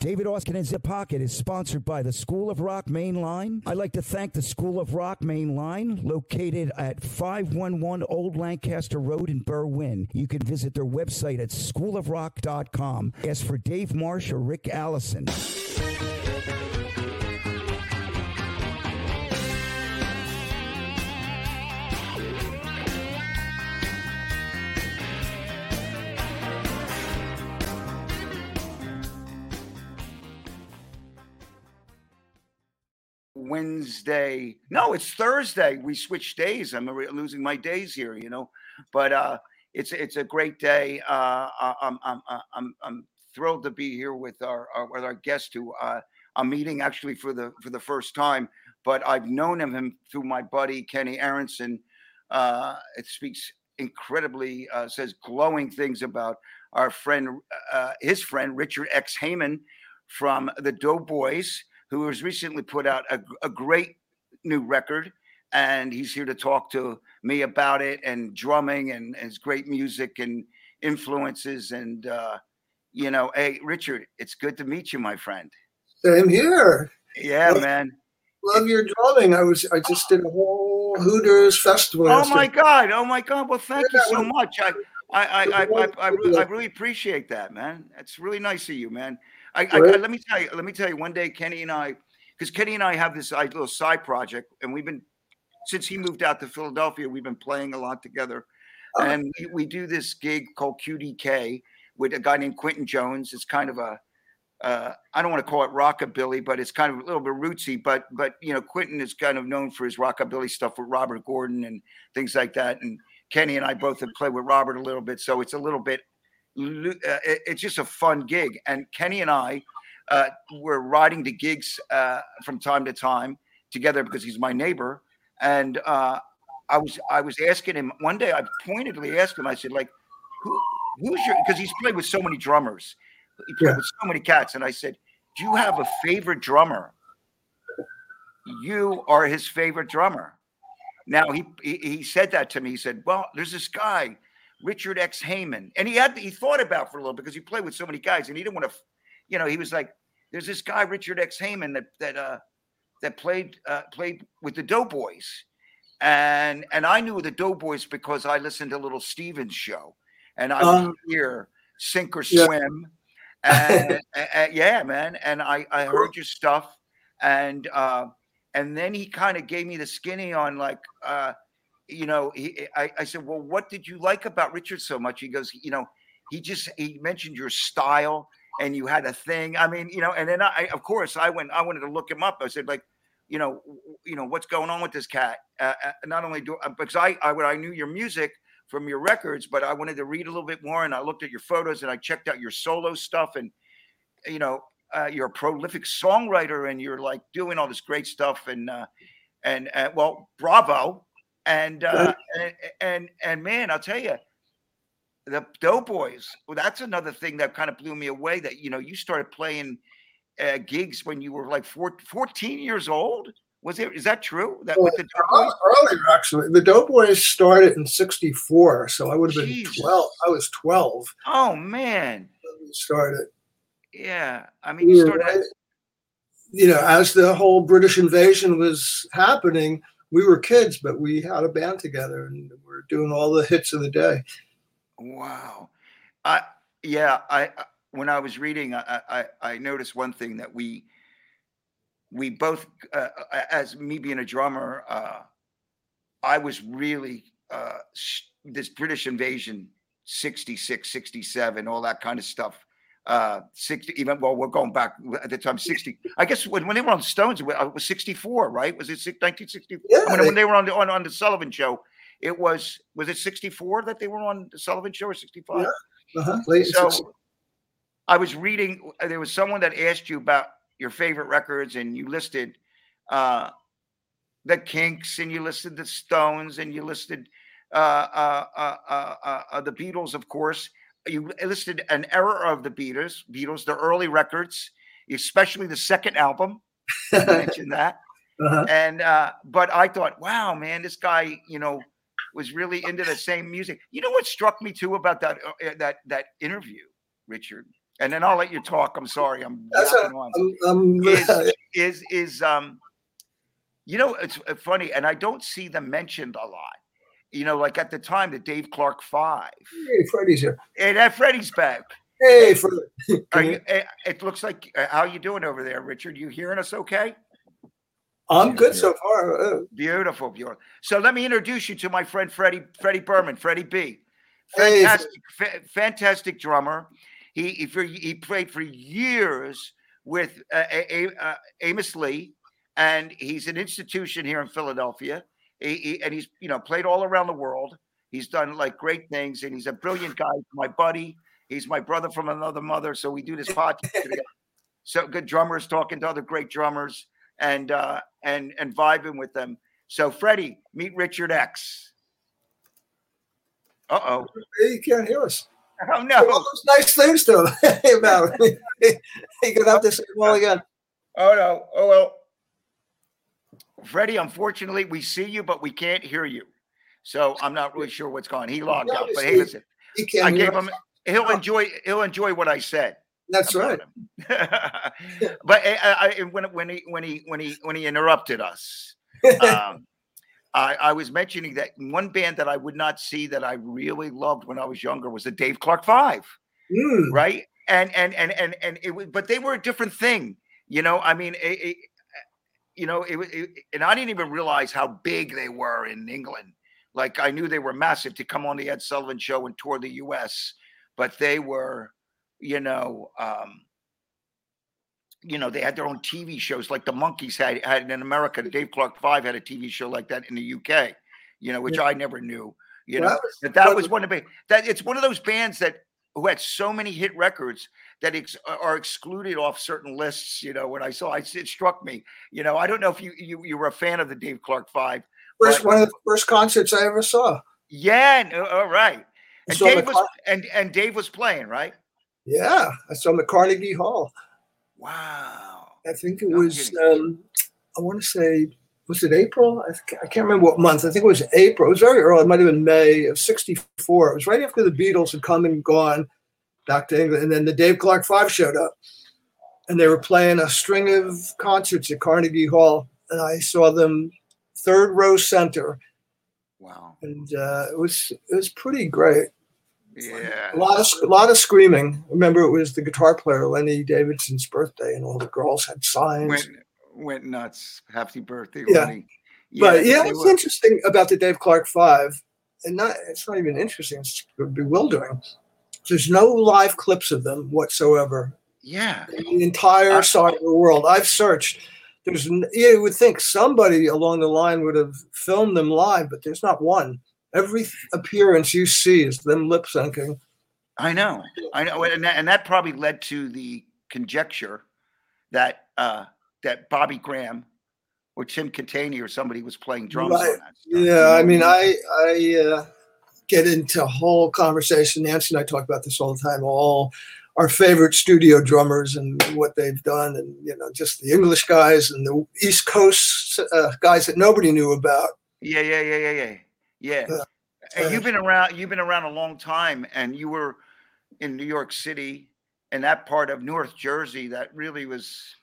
David Austin and Zip Pocket is sponsored by the School of Rock Main Line. I'd like to thank the School of Rock Main Line, located at 511 Old Lancaster Road in Berwyn. You can visit their website at schoolofrock.com. Ask for Dave Marsh or Rick Allison. Wednesday. No, it's Thursday. We switched days. I'm losing my days here, you know. But uh, it's it's a great day. Uh, I'm I'm I'm I'm thrilled to be here with our, our with our guest who uh, I'm meeting actually for the for the first time. But I've known him through my buddy Kenny Aronson. Uh, it speaks incredibly uh, says glowing things about our friend, uh, his friend Richard X Heyman from the Doughboys who has recently put out a, a great new record. And he's here to talk to me about it and drumming and, and his great music and influences. And, uh, you know, hey, Richard, it's good to meet you, my friend. Same here. Yeah, love, man. Love your drumming. I was, I just did a whole Hooters festival. Oh my God. Oh my God. Well, thank yeah, you so much. I, I, I, I, I, I, really, I really appreciate that, man. It's really nice of you, man. I, I, let me tell you. Let me tell you. One day, Kenny and I, because Kenny and I have this little side project, and we've been since he moved out to Philadelphia. We've been playing a lot together, oh. and we, we, do this gig called QDK with a guy named Quinton Jones. It's kind of a uh, I don't want to call it rockabilly, but it's kind of a little bit rootsy. But but you know, Quinton is kind of known for his rockabilly stuff with Robert Gordon and things like that. And Kenny and I both have played with Robert a little bit, so it's a little bit it's just a fun gig. And Kenny and I uh, were riding to gigs uh, from time to time together because he's my neighbor. And uh, I was I was asking him one day. I pointedly asked him. I said, like, who who's your? Because he's played with so many drummers. He played yeah. with so many cats. And I said, do you have a favorite drummer? You are his favorite drummer. Now he, he he said that to me. He said, "Well, there's this guy Richard X. Heyman. And he had he thought about for a little because he played with so many guys and he didn't want to, you know, he was like, there's this guy, Richard X. Heyman, that that uh that played uh played with the Doughboys. And and I knew the Doughboys because I listened to Little Steven's show and I would um, hear Sink or Swim. Yeah. And, and, yeah, man. And I, I heard your stuff and uh and then he kind of gave me the skinny on like uh you know, he, I, I said, well, what did you like about Richard so much? He goes, you know, he just he mentioned your style and you had a thing. I mean, you know, and then I, of course, I went, I wanted to look him up. I said, like, you know, you know, what's going on with this cat? Uh, uh not only do uh, because I, I, I knew your music from your records, but I wanted to read a little bit more. And I looked at your photos and I checked out your solo stuff. And you know, uh, you're a prolific songwriter and you're like doing all this great stuff. And uh, and uh, well, bravo and uh, and, and and man, I'll tell you, the Doughboys. Well, that's another thing that kind of blew me away. That you know, you started playing uh, gigs when you were like four, 14 years old. Was it? Is that true? That well, with the Doughboys? earlier actually, the Doughboys started in '64, so I would have been 12. I was 12. Oh man, we started. Yeah, I mean, you started. Right. You know, as the whole British invasion was happening, we were kids, but we had a band together and we are doing all the hits of the day. Wow. I yeah, I when I was reading, I I, I noticed one thing that we we both, uh, as me being a drummer, uh, I was really uh, this British invasion, 66, 67, all that kind of stuff uh 60 even well we're going back at the time 60 i guess when, when they were on stones it was 64 right was it 1964 yeah, when, they, when they were on the on, on the sullivan show it was was it 64 that they were on the sullivan show or 65 yeah. uh-huh. so i was reading there was someone that asked you about your favorite records and you listed uh the kinks and you listed the stones and you listed uh uh, uh, uh, uh the beatles of course you listed an era of the Beatles, Beatles, the early records, especially the second album. I mentioned that. Uh-huh. And uh, but I thought, wow, man, this guy, you know, was really into the same music. You know what struck me too about that uh, that that interview, Richard, and then I'll let you talk. I'm sorry, I'm That's a- on. Um, Is is is um, you know, it's uh, funny, and I don't see them mentioned a lot. You know, like at the time, the Dave Clark Five, hey, Freddie's here. and that Freddie's back. Hey, Freddie. Are you? eh, It looks like uh, how you doing over there, Richard? You hearing us okay? I'm good so far. Uh, Beautiful, beautiful. So let me introduce you to my friend Freddie Freddie Berman, Freddie B. Hey, Fantastic, fa- fantastic drummer. He he, for, he played for years with uh, A- A- uh, Amos Lee, and he's an institution here in Philadelphia. He, he- and he's you know played all around the world. He's done like great things, and he's a brilliant guy. My buddy. He's my brother from another mother, so we do this podcast together. So good drummers talking to other great drummers and uh, and and vibing with them. So Freddie, meet Richard X. Uh oh. you can't hear us. Oh All no. those nice things to him about. You're gonna have to say them all again. Oh no. Oh well. Freddie, unfortunately, we see you, but we can't hear you. So I'm not really sure what's going on. He logged out. But hey, listen, He can't I gave him he'll enjoy he'll enjoy what I said. That's right. but I, I, when when he when he when he when he interrupted us, um, I, I was mentioning that one band that I would not see that I really loved when I was younger was the Dave Clark Five, Mm, right? And and and and and it was, but they were a different thing, you know. I mean, it, you know, it, was- it, and I didn't even realize how big they were in England. Like I knew they were massive to come on the Ed Sullivan Show and tour the U.S., but they were, you know. um you know, they had their own TV shows like the Monkees had had in America. Dave Clark Five had a TV show like that in the UK, you know, which I never knew. You know, that was that was one of the that it's one of those bands that who had so many hit records that ex, are excluded off certain lists. You know, when I saw it, it struck me. You know, I don't know if you you, you were a fan of the Dave Clark Five. First, but- one of the first concerts I ever saw. Yeah, no, all right. And Dave was and and Dave was playing, right? yeah, I saw them at Carnegie Hall. Wow. I think it No was. Um, I want to say, was it April? I, th- I can't remember what month. I think it was April. It was very early. It might have been May of '64. It was right after the Beatles had come and gone back to England, and then the Dave Clark Five showed up, and they were playing a string of concerts at Carnegie Hall, and I saw them third row center, Wow. and uh, it was it was pretty great. Yeah. A lot of a lot of screaming. Remember, it was the guitar player Lenny Davidson's birthday, and all the girls had signs. Went went nuts. Happy birthday, Yeah. Lenny. but yeah, it's were- interesting about the Dave Clark Five, and not it's not even interesting; it's bewildering. There's no live clips of them whatsoever. yeah. In the entire I- side of the world, I've searched. There's n- you would think somebody along the line would have filmed them live, but there's not one. Every appearance you see is them lip syncing. I know, I know, and that, and that probably led to the conjecture that uh, that Bobby Graham or Tim Catania or somebody was playing drums Right. on that. stuff, you Yeah, I mean, I I uh, get into whole conversation. Nancy and I talk about this all the time. All our favorite studio drummers and what they've done, and you know, just the English guys and the East Coast uh, guys that nobody knew about. Yeah, yeah, yeah, yeah, yeah, yeah. Yeah. And you've been around. You've been around a long time, and you were in New York City and that part of North Jersey that really was.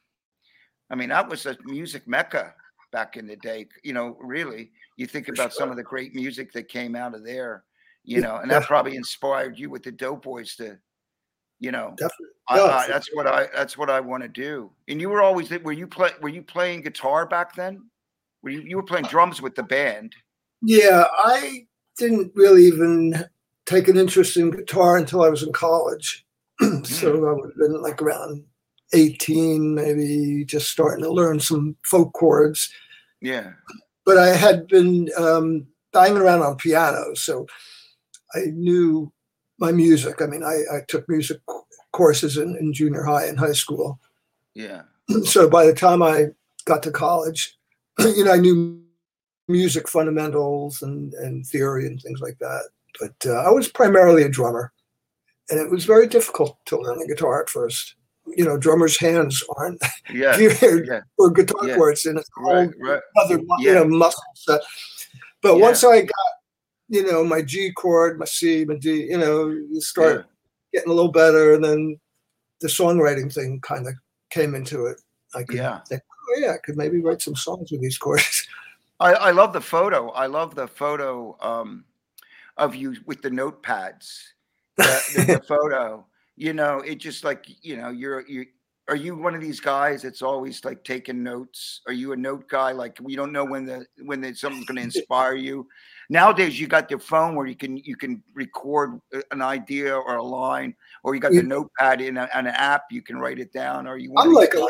I mean, that was a music mecca back in the day. You know, really, you think For about some of the great music that came out of there. You Yeah, know, and that probably inspired you with the Doughboys to, you know, Definitely. I, I, that's what I that's what I want to do. And you were always were you play were you playing guitar back then? Were you you were playing uh, drums with the band? Yeah, I didn't really even take an interest in guitar until I was in college. so mm. I would have been like around 18, maybe just starting to learn some folk chords. Yeah. But I had been um, banging around on piano, so I knew my music. I mean, I, I took music courses in, in junior high and high school. Yeah. so by the time I got to college, you know, I knew music fundamentals and, and theory and things like that. But uh, I was primarily a drummer, and it was very difficult to learn the guitar at first. You know, drummers' hands aren't Yeah. geared Yeah. for guitar Yeah. chords, and it's a whole Right. Right. other you know muscle set. But once I got, you know, my G chord, my C, my D, you know, you start getting a little better, and then the songwriting thing kind of came into it. I could Yeah. think, oh yeah, I could maybe write some songs with these chords. I, I love the photo. I love the photo um, of you with the notepads. The, the, the photo, you know, it just like you know, you're you. Are you one of these guys that's always like taking notes? Are you a note guy? Like we don't know when the when the, something's going to inspire you. Nowadays, you got your phone where you can you can record uh, an idea or a line, or you got the notepad in a, an app. You can write it down. Or you I'm like a-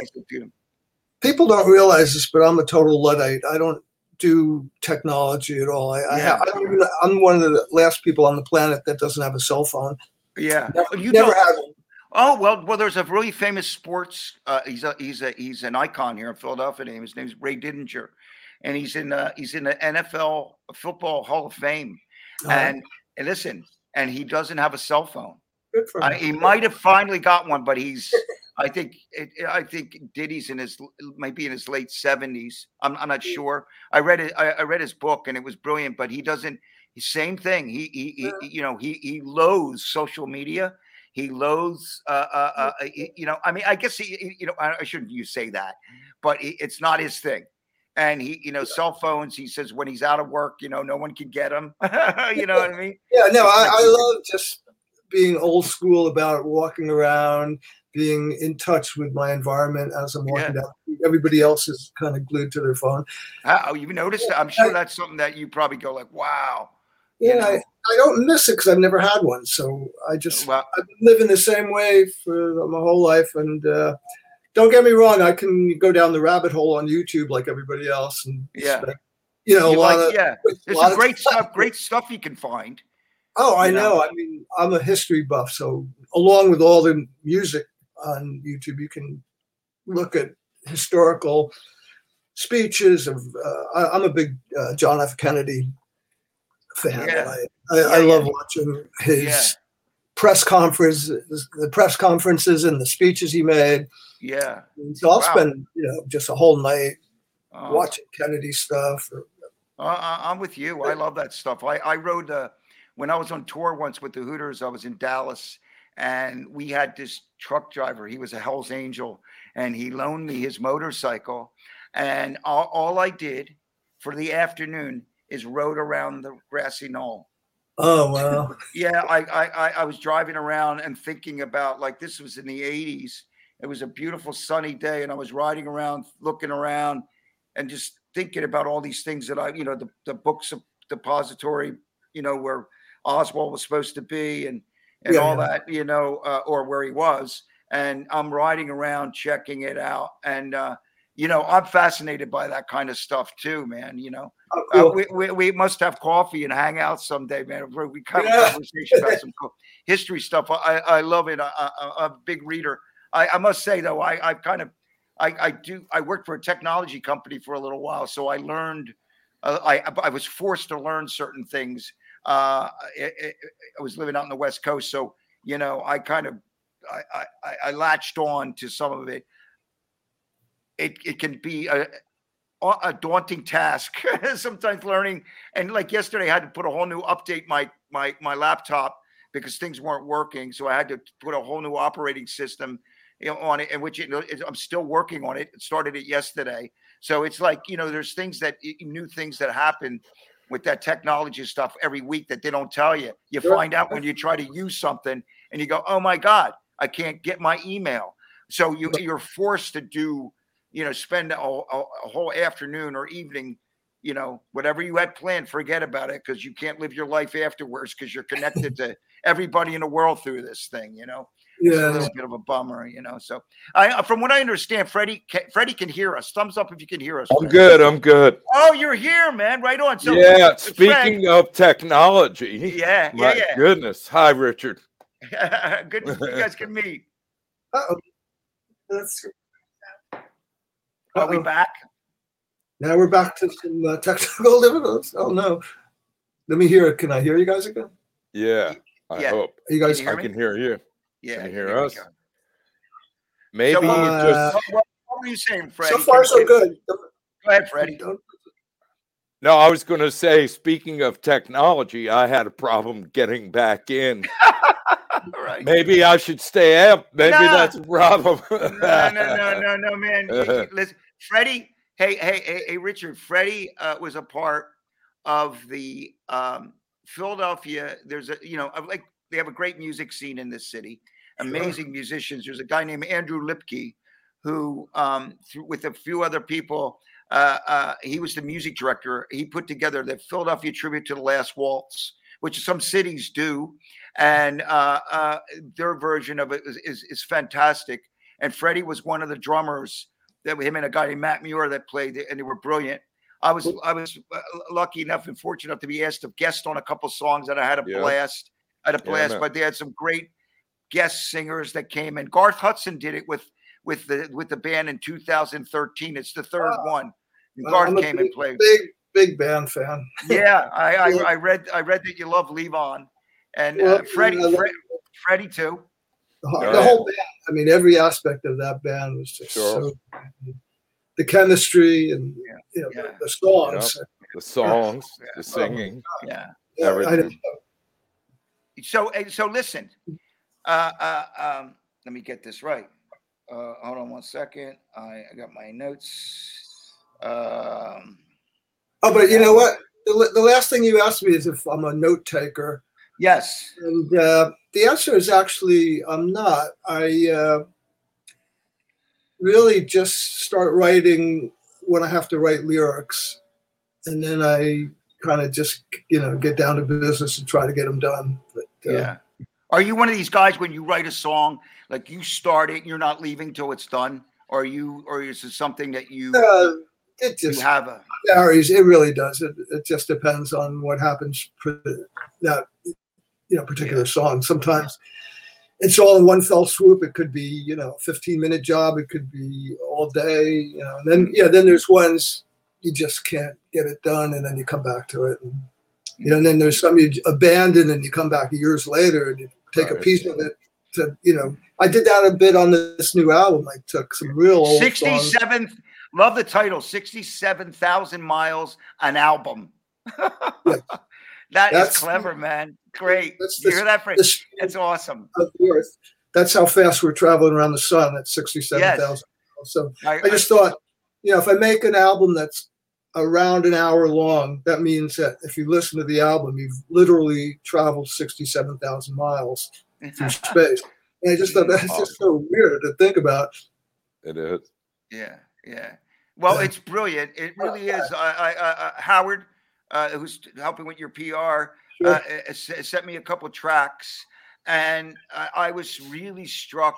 People don't realize this, but I'm a total luddite. I don't do technology at all. I, I, Yeah. I even. I'm one of the last people on the planet that doesn't have a cell phone. Yeah, Never, you never had one. Oh well, well. There's a really famous sports. Uh, he's a he's a he's an icon here in Philadelphia. Name his name's Ray Didinger, and he's in uh, he's in the NFL Football Hall of Fame. And and listen, and he doesn't have a cell phone. good for Uh, him. he might have finally got one, but he's. I think it, I think Diddy's in his might be in his late seventies. I'm I'm not sure. I read it. I, I read his book and it was brilliant. But he doesn't. Same thing. He he, he you know he he loathes social media. He loathes. Uh, uh, uh, he- you know. I mean, I guess he. You know, I, I shouldn't you say that, but it's not his thing. And he, you know, cell phones. He says when he's out of work, you know, no one can get him. you know what I mean? Yeah, no, I, I love just being old school about walking around, being in touch with my environment as I'm walking down. Everybody else is kind of glued to their phone. Oh, you've noticed? I'm sure that's something that you probably go like, "Wow." You Yeah, know? I, I don't miss it because I've never had one. So I just Well, I've been living the same way for my whole life. And uh, don't get me wrong, I can go down the rabbit hole on YouTube like everybody else. And Yeah. spend, you know, a lot like- of yeah. There's great time. stuff. Great stuff you can find. Oh, I know? know. I mean, I'm a history buff, so along with all the music on YouTube, you can look at historical speeches of. Uh, I, I'm a big uh, John F. Kennedy fan. Yeah. I, I, I love yeah. watching his Yeah. press conference, the press conferences, and the speeches he made. Yeah. And so I'll Wow. spend, you know, just a whole night Oh, watching Kennedy stuff. Or, I- I, I'm with you. I love that stuff. I, I rode uh, when I was on tour once with the Hooters. I was in Dallas, and we had this truck driver. He was a Hell's Angel, and he loaned me his motorcycle. And all, all I did for the afternoon is rode around the grassy knoll. oh wow! Yeah, I, I I I was driving around and thinking about like this was in the 80s. It was a beautiful sunny day, and I was riding around, looking around, and just thinking about all these things that I, you know, the, the books of depository, you know, where Oswald was supposed to be and and Yeah, all yeah. that, you know, uh, or where he was. And I'm riding around checking it out. And uh, you know, I'm fascinated by that kind of stuff too, man. You know. Oh, Uh, we, we, we must have coffee and hang out someday, man. We have Yeah. a conversation about some cool history stuff. I, I love it. I, I'm a big reader. I, I must say though, I, I kind of, I, I do. I worked for a technology company for a little while, so I learned. Uh, I I was forced to learn certain things. Uh, I, I, I was living out in the West Coast, so you know, I kind of, I, I, I latched on to some of it. It, it can be a, a daunting task sometimes learning. And like yesterday i had to put a whole new update my my my laptop because things weren't working. So i had to put a whole new operating system you know, on it and which i'm still working on it. It started it yesterday. So it's like you know there's things that new things that happen with that technology stuff every week that they don't tell you. You Sure. find out when you try to use something and you go oh my god i can't get my email. So you you're forced to do you know spend a, a, a whole afternoon or evening you know whatever you had planned forget about it because you can't live your life afterwards because you're connected to everybody in the world through this thing you know it's a little bit of a bummer you know so i uh, from what i understand freddie ca- freddie can hear us thumbs up if you can hear us I'm Freddie. good. I'm good. oh you're here man right on so yeah. Fred- Speaking of technology, yeah my yeah goodness. Hi, Richard. good you guys can meet Uh-oh. That's, are we Uh-oh. back now we're back to some uh, technical difficulties. Oh no! Let me hear it. Can I hear you guys again? Yeah. I Yeah. hope Are you guys? Can you I hear me? can hear you. yeah can you hear us? Maybe So, uh, just what, what, what were you saying freddie so far, so good. go ahead freddie Don't- no. I was going to say. Speaking of technology, I had a problem getting back in. All right. Maybe I should stay up. Maybe Nah. that's a problem. no, no, no, no, no, man. You- you- Listen, Freddie. Hey, hey, hey, hey, Richard. Freddie uh, was a part of the um, Philadelphia. There's a, you know, like they have a great music scene in this city. Amazing musicians. There's a guy named Andrew Lipke, who, um, through, with a few other people, uh, uh, he was the music director. He put together the Philadelphia tribute to the Last Waltz, which some cities do, and uh, uh, their version of it is, is, is fantastic. And Freddie was one of the drummers that him and a guy named Matt Muir that played it, and they were brilliant. I was I was uh, lucky enough and fortunate enough to be asked to guest on a couple songs that I had a Yeah. blast. I had a blast, man. but they had some great guest singers that came in. Garth Hudson did it with with the with the band in 2013. It's the third Wow. one. And Well, Garth I'm came big, and played. Big, big band fan. Yeah, I, I I read I read that you love Levon and Well, uh, Freddie I love- Fred, Freddie too. The, whole- the whole band. I mean, every aspect of that band was just Sure. so. The chemistry and Yeah, you know, yeah. the, the songs. the songs, Yeah. the singing. Yeah. Yeah, Everything. So so listen. Uh, uh, um, let me get this right. Uh, hold on one second. I, I got my notes. Um, Oh, but you know what? The, the last thing you asked me is if I'm a note taker. Yes. And uh, the answer is actually I'm not. I uh, really just start writing when I have to write lyrics, and then I kind of just you know get down to business and try to get them done. But uh, Yeah. Are you one of these guys when you write a song, like you start it and you're not leaving till it's done? Or are you, or is it something that you uh, it you just have a varies. It really does. It, it just depends on what happens for that you know particular song. Sometimes it's all in one fell swoop. It could be you know a 15 minute job. It could be all day. You know, and then mm-hmm. yeah, then there's ones you just can't get it done, and then you come back to it. And, you know, and then there's some you abandon, and you come back years later, and you take a piece of it. To you know, I did that a bit on this new album. I took some real old songs. 67 love the title 67,000 miles an album. That is That's- clever, man. Great. That's you hear that, Fred? This- That's awesome. of the Earth. That's how fast we're traveling around the sun at 67,000. Yes. So I, I just thought, you know, if I make an album that's around an hour long, that means that if you listen to the album, you've literally traveled 67,000 miles through space. And I just thought that's just so weird to think about. It is. Yeah, yeah. Well, Yeah. it's brilliant. It really is. I, I, I, uh, Howard, uh, who's helping with your PR, Sure. uh, uh, sent me a couple tracks, and I, I was really struck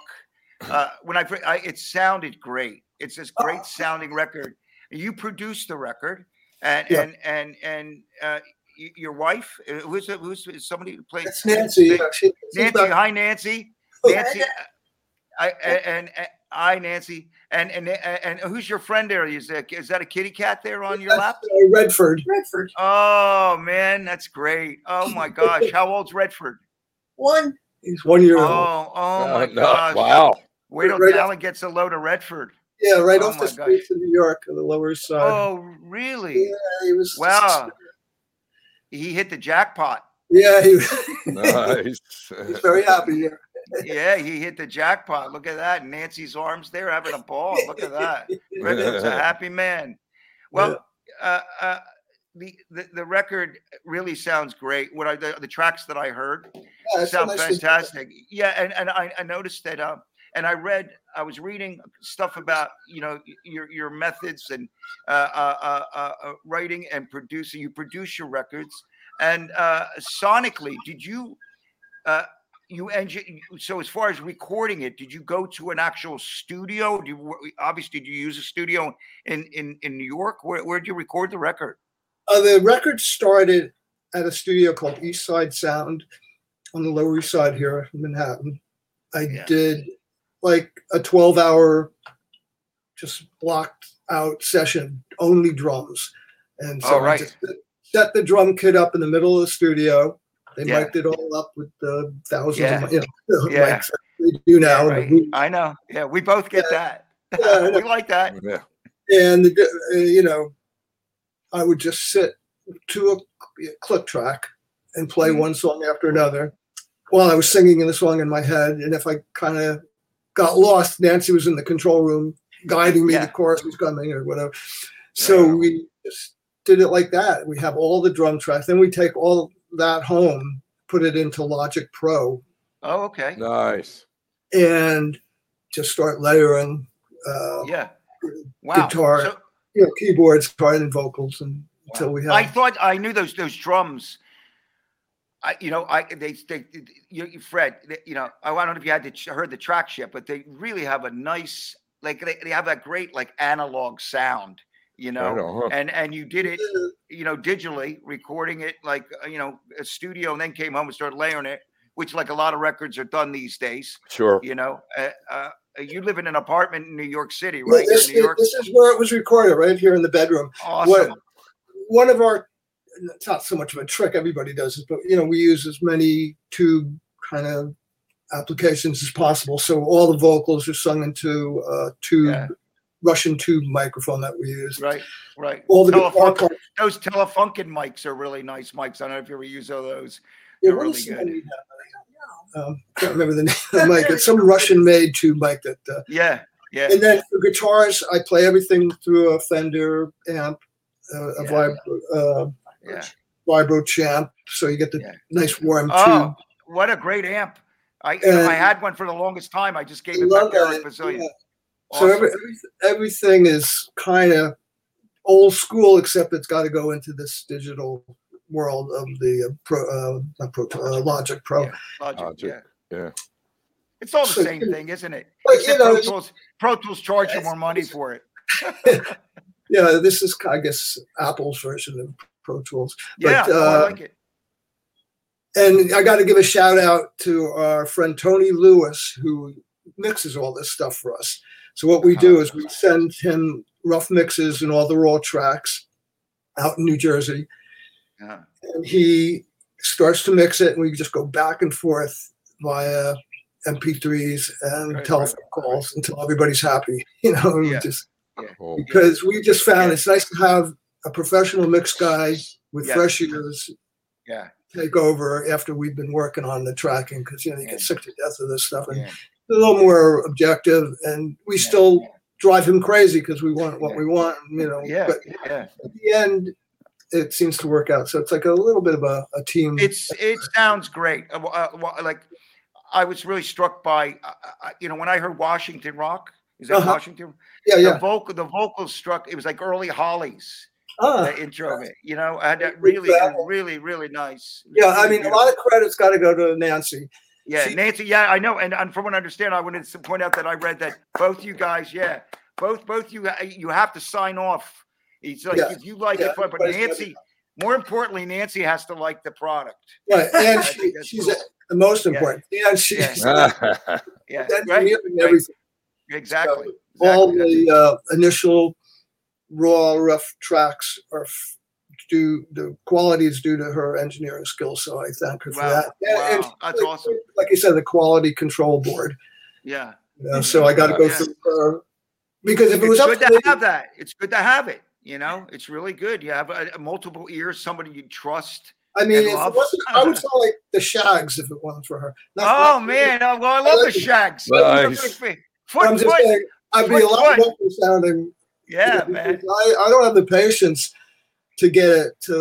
uh, when I, I. It sounded great. It's this great sounding record. You produced the record, and Yeah. and and and uh, your wife, uh, who's it- who's somebody who plays? That's Nancy. Nancy. yeah, she- Nancy, back- hi Nancy. Nancy, I and, and, and I Nancy, and and and who's your friend there? Is that is that a kitty cat there on your that's, lap? uh, Redford. Redford. Oh man, that's great. Oh my gosh, how old's Redford? One. He's one year old. Oh, oh Uh, my no, gosh! Wow. Wait till Right Alan gets a load of Redford. Yeah, right oh off the streets in New York, on the Lower Side. Oh really? yeah, he was. Wow. He hit the jackpot. Yeah, he, Nice. he's very happy here. Yeah, he hit the jackpot. Look at that. Nancy's arms there having a ball. Look at that. Redford's a happy man. Well, uh, uh, the, the the record really sounds great. What I the, the tracks that I heard Yeah, sound nice fantastic. Yeah, and and I, I noticed that. Uh, and I read, I was reading stuff about you know your your methods and uh, uh, uh, uh, uh, writing and producing. You produce your records, and uh, sonically, did you? You engine so as far as recording it did you go to an actual studio do you obviously did you use a studio in in in new york where where did you record the record Uh, the record started at a studio called East Side Sound on the Lower East Side here in Manhattan. I Yeah. did like a 12 hour, just blocked out session, only drums. And so Oh, right. I just set the drum kit up in the middle of the studio. They Yeah. mic'd it all up with the thousands Yeah. of, you know, Yeah. mics that they do now. Yeah, and the right. room. i know yeah we both get that Yeah, we like that Yeah. and uh, you know, I would just sit to a click track and play Mhm. one song after another. while I was singing the song in my head, and if I kind of got lost, Nancy was in the control room guiding me. Yeah. The chorus was coming or whatever. So Yeah. we just did it like that. We have all the drum tracks. Then we take all that home, put it into Logic Pro, Oh, okay. Nice. and just start layering. Uh, Yeah. Wow. Guitar. So- you know, keyboards, guitar, and vocals, and until we have. I thought I knew those those drums. I, you know, I they they you, you Fred, they- you know, I don't know if you had the, ch- heard the track yet, but they really have a nice, like they, they have that great like analog sound, you know, Right on, huh? and and you did it, you know, digitally, recording it like uh, you know a studio, and then came home and started layering it, which like a lot of records are done these days. Sure. You know, uh, uh, you live in an apartment in New York City, right? You're this, New York. this is where it was recorded, right here in the bedroom. Awesome. What one of our it's not so much of a trick everybody does it, but you know we use as many tube kind of applications as possible. So all the vocals are sung into a tube Yeah. Russian tube microphone that we use. Right, right. All the Telefunk- those Telefunken mics are really nice mics. I don't know if you ever use those. Yeah, they're what really good. we? Um, can't remember the name of the mic. It's some Russian-made tube mic that. Uh, Yeah, yeah. and then for guitars, I play everything through a Fender amp, uh, a Yeah. vibro, uh, yeah. vibro champ, so you get the Yeah. nice warm Oh, tube. what a great amp! I And- I had one for the longest time. I just gave I it back to Eric Bazilian. Yeah. Awesome. So every, every, everything is kind of old school, except it's got to go into this digital world of the uh, pro, uh, pro, uh, Logic Pro. Yeah. Logic, Logic, yeah. yeah. It's all the So, same thing, isn't it? But you Except know, Pro Tools, Pro Tools charge you more money for it. yeah, this is I guess Apple's version of Pro Tools. Yeah, But, oh, I uh, like it. And I got to give a shout out to our friend Tony Lewis, who mixes all this stuff for us. So what we do uh-huh. is we send him rough mixes and all the raw tracks out in New Jersey. Yeah. and he starts to mix it, and we just go back and forth via MP3s and Right, telephone right, calls until everybody's happy. You know, Yeah. just Cool. because we just found Yeah. it's nice to have a professional mix guy with Yeah. fresh ears Yeah, take over after we've been working on the tracking because you know you Yeah. get sick to death of this stuff and yeah. A little more objective and we Yeah. still drive him crazy because we want what Yeah. we want you know Yeah, but yeah. at the end it seems to work out so it's like a little bit of a, a team It's it sounds great. Uh, uh, like I was really struck by uh, uh, you know when I heard Washington Rock. Is that Uh-huh. Washington? yeah The yeah vocal, the vocals struck. It was like early Hollies. ah, the intro of it. You know, I had that really, travel. really, really nice. yeah i Really mean a lot of credit's got to go to nancy Yeah, she- Nancy. Yeah, I know. And, and from what I understand, I wanted to point out that I read that both you guys, yeah, both both you uh, you have to sign off. It's like Yeah, if you like yeah, it, but but everybody's gotta- Nancy. More importantly, Nancy has to like the product. right and she, she's cool. the most Yeah. important and she's Yeah. Yeah, right. engineering right. everything Exactly. all exactly. the uh, initial raw rough tracks are f- due the quality is due to her engineering skills so i thank her for Wow, that And- and wow, that's like, awesome. like you said the quality control board Yeah. you know, so i got to go Yeah. through her because if it was It's up good to to me, have that. It's good to have it. You know, it's really good. You have a, a multiple ears, somebody you trust. i mean if it wasn't, i would sound like the Shaggs if it wasn't for her Not- Oh not- man, oh, well, I love the Shaggs. Nice. Foot, i'm just foot. saying i'd be a lot foot. better sounding Yeah, you know, man. I, I don't have the patience to get it to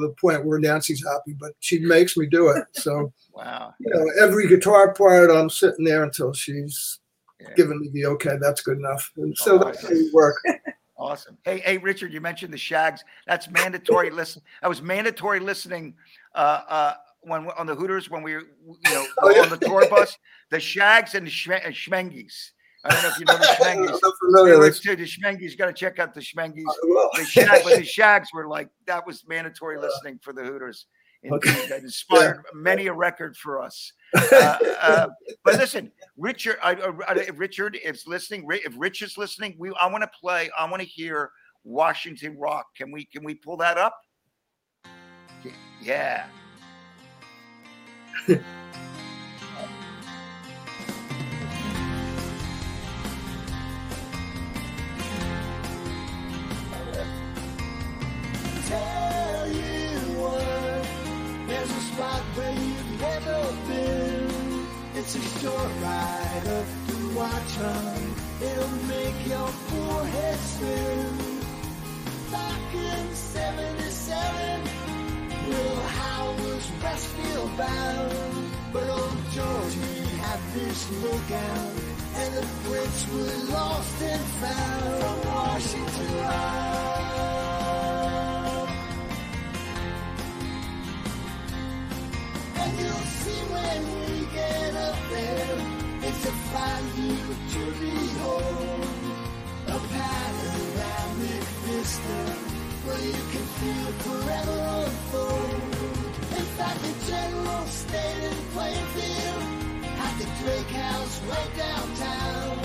the point where Nancy's happy, but she makes me do it. So Wow. you know, every guitar part, I'm sitting there until she's Yeah. giving me the okay. That's good enough. And so Oh, that's how we work. Awesome. Hey, hey, Richard, you mentioned the Shaggs. That's mandatory listen. I was mandatory listening uh, uh, when on the Hooters when we were, you know, Oh, yeah. on the tour bus. The Shags and the uh, Schmengies. I don't know if you know the Schmengies. so familiar with too, the Schmengies. Got to check out the Schmengies. The Shag, the Shaggs were like that was mandatory listening for the Hooters. Indeed, Okay. that inspired many a record for us. Uh, uh, but listen, Richard, I, if Richard is listening, if Rich is listening, we I want to play. I want to hear Washington Rock. Can we can we pull that up? Yeah. Spot where you've never been. It's a short ride up to Watchung. It'll make your forehead swim. Back in 77, Will Howe was Westfield bound. But old George, had this lookout. And the Brits were lost and found from Washington Rock. And you'll see when we get up there, it's a fine view to behold. A panoramic vista where you can feel forever unfold. In fact, the general stayed in Plainfield at the Drake House right downtown,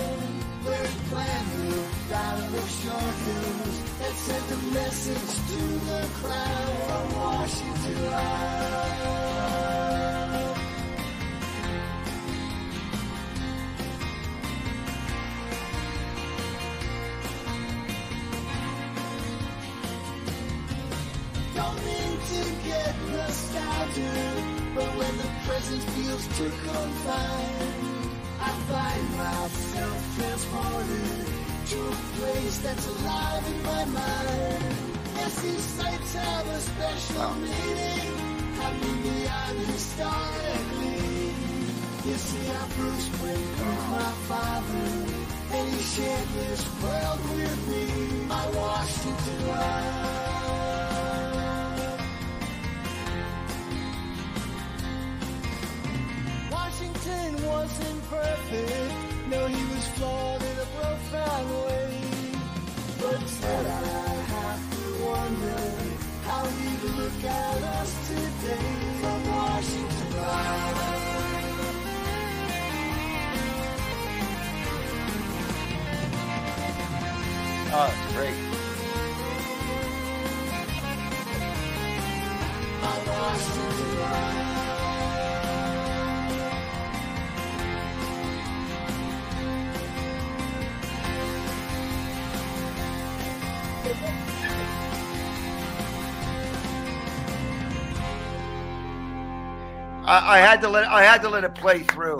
where he planned the battle of Short Hills that sent a message to the crown from Washington Rock. Present feels too confined, I find myself transported to a place that's alive in my mind. Yes, these sights have a special meaning, happening beyond historically. You see, how Bruce Wayne was my father, and he shared this world with me. My Washington Rock. Washington he'd I, I had to let I had to let it play through.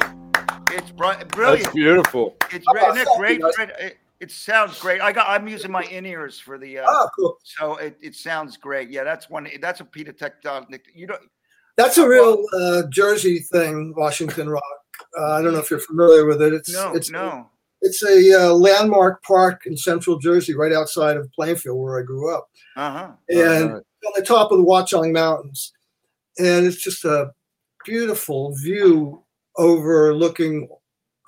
It's br- brilliant. That's beautiful. It's re- isn't it great? Fred? It, it sounds great. I got. I'm using my in ears for the. Uh, Oh, cool. So it, it sounds great. Yeah, that's one. That's a Peter Tectonic. You don't. That's a real uh, Jersey thing, Washington Rock. Uh, I don't know if you're familiar with it. It's No, it's no. it's a uh, landmark park in central Jersey, right outside of Plainfield, where I grew up, Uh huh. and Alright. on the top of the Watchung Mountains, and it's just a beautiful view overlooking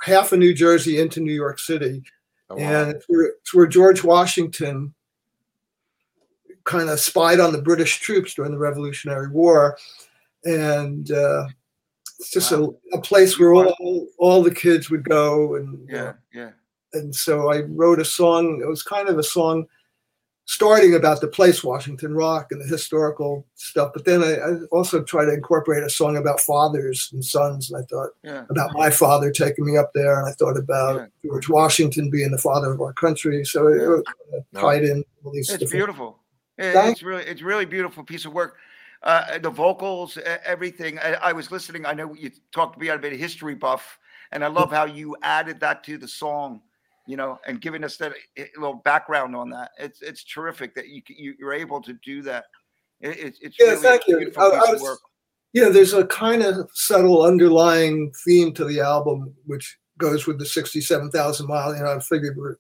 half of New Jersey into New York City. Oh, and it's where, it's where George Washington kind of spied on the British troops during the Revolutionary War, and uh, it's just Wow. a, a place where all all the kids would go, and Yeah, yeah. and so I wrote a song. It was kind of a song starting about the place Washington Rock and the historical stuff, but then I, I also tried to incorporate a song about fathers and sons, and I thought Yeah. about my father taking me up there, and I thought about George Washington being the father of our country. So it, Yeah. it kind of tied in all these It's different. beautiful. It- it's really, it's really beautiful piece of work. Uh, the vocals, everything. I, I was listening. I know you talked to me about a history buff, and I love how you added that to the song. You know, and giving us that eh, little background on that. It's it's terrific that you you- you're able to do that. It, it's it's Yeah, really thank you. I- I was- work. Yeah, there's a kind of subtle underlying theme to the album, which goes with the 67,000 mile. You know, I figured we're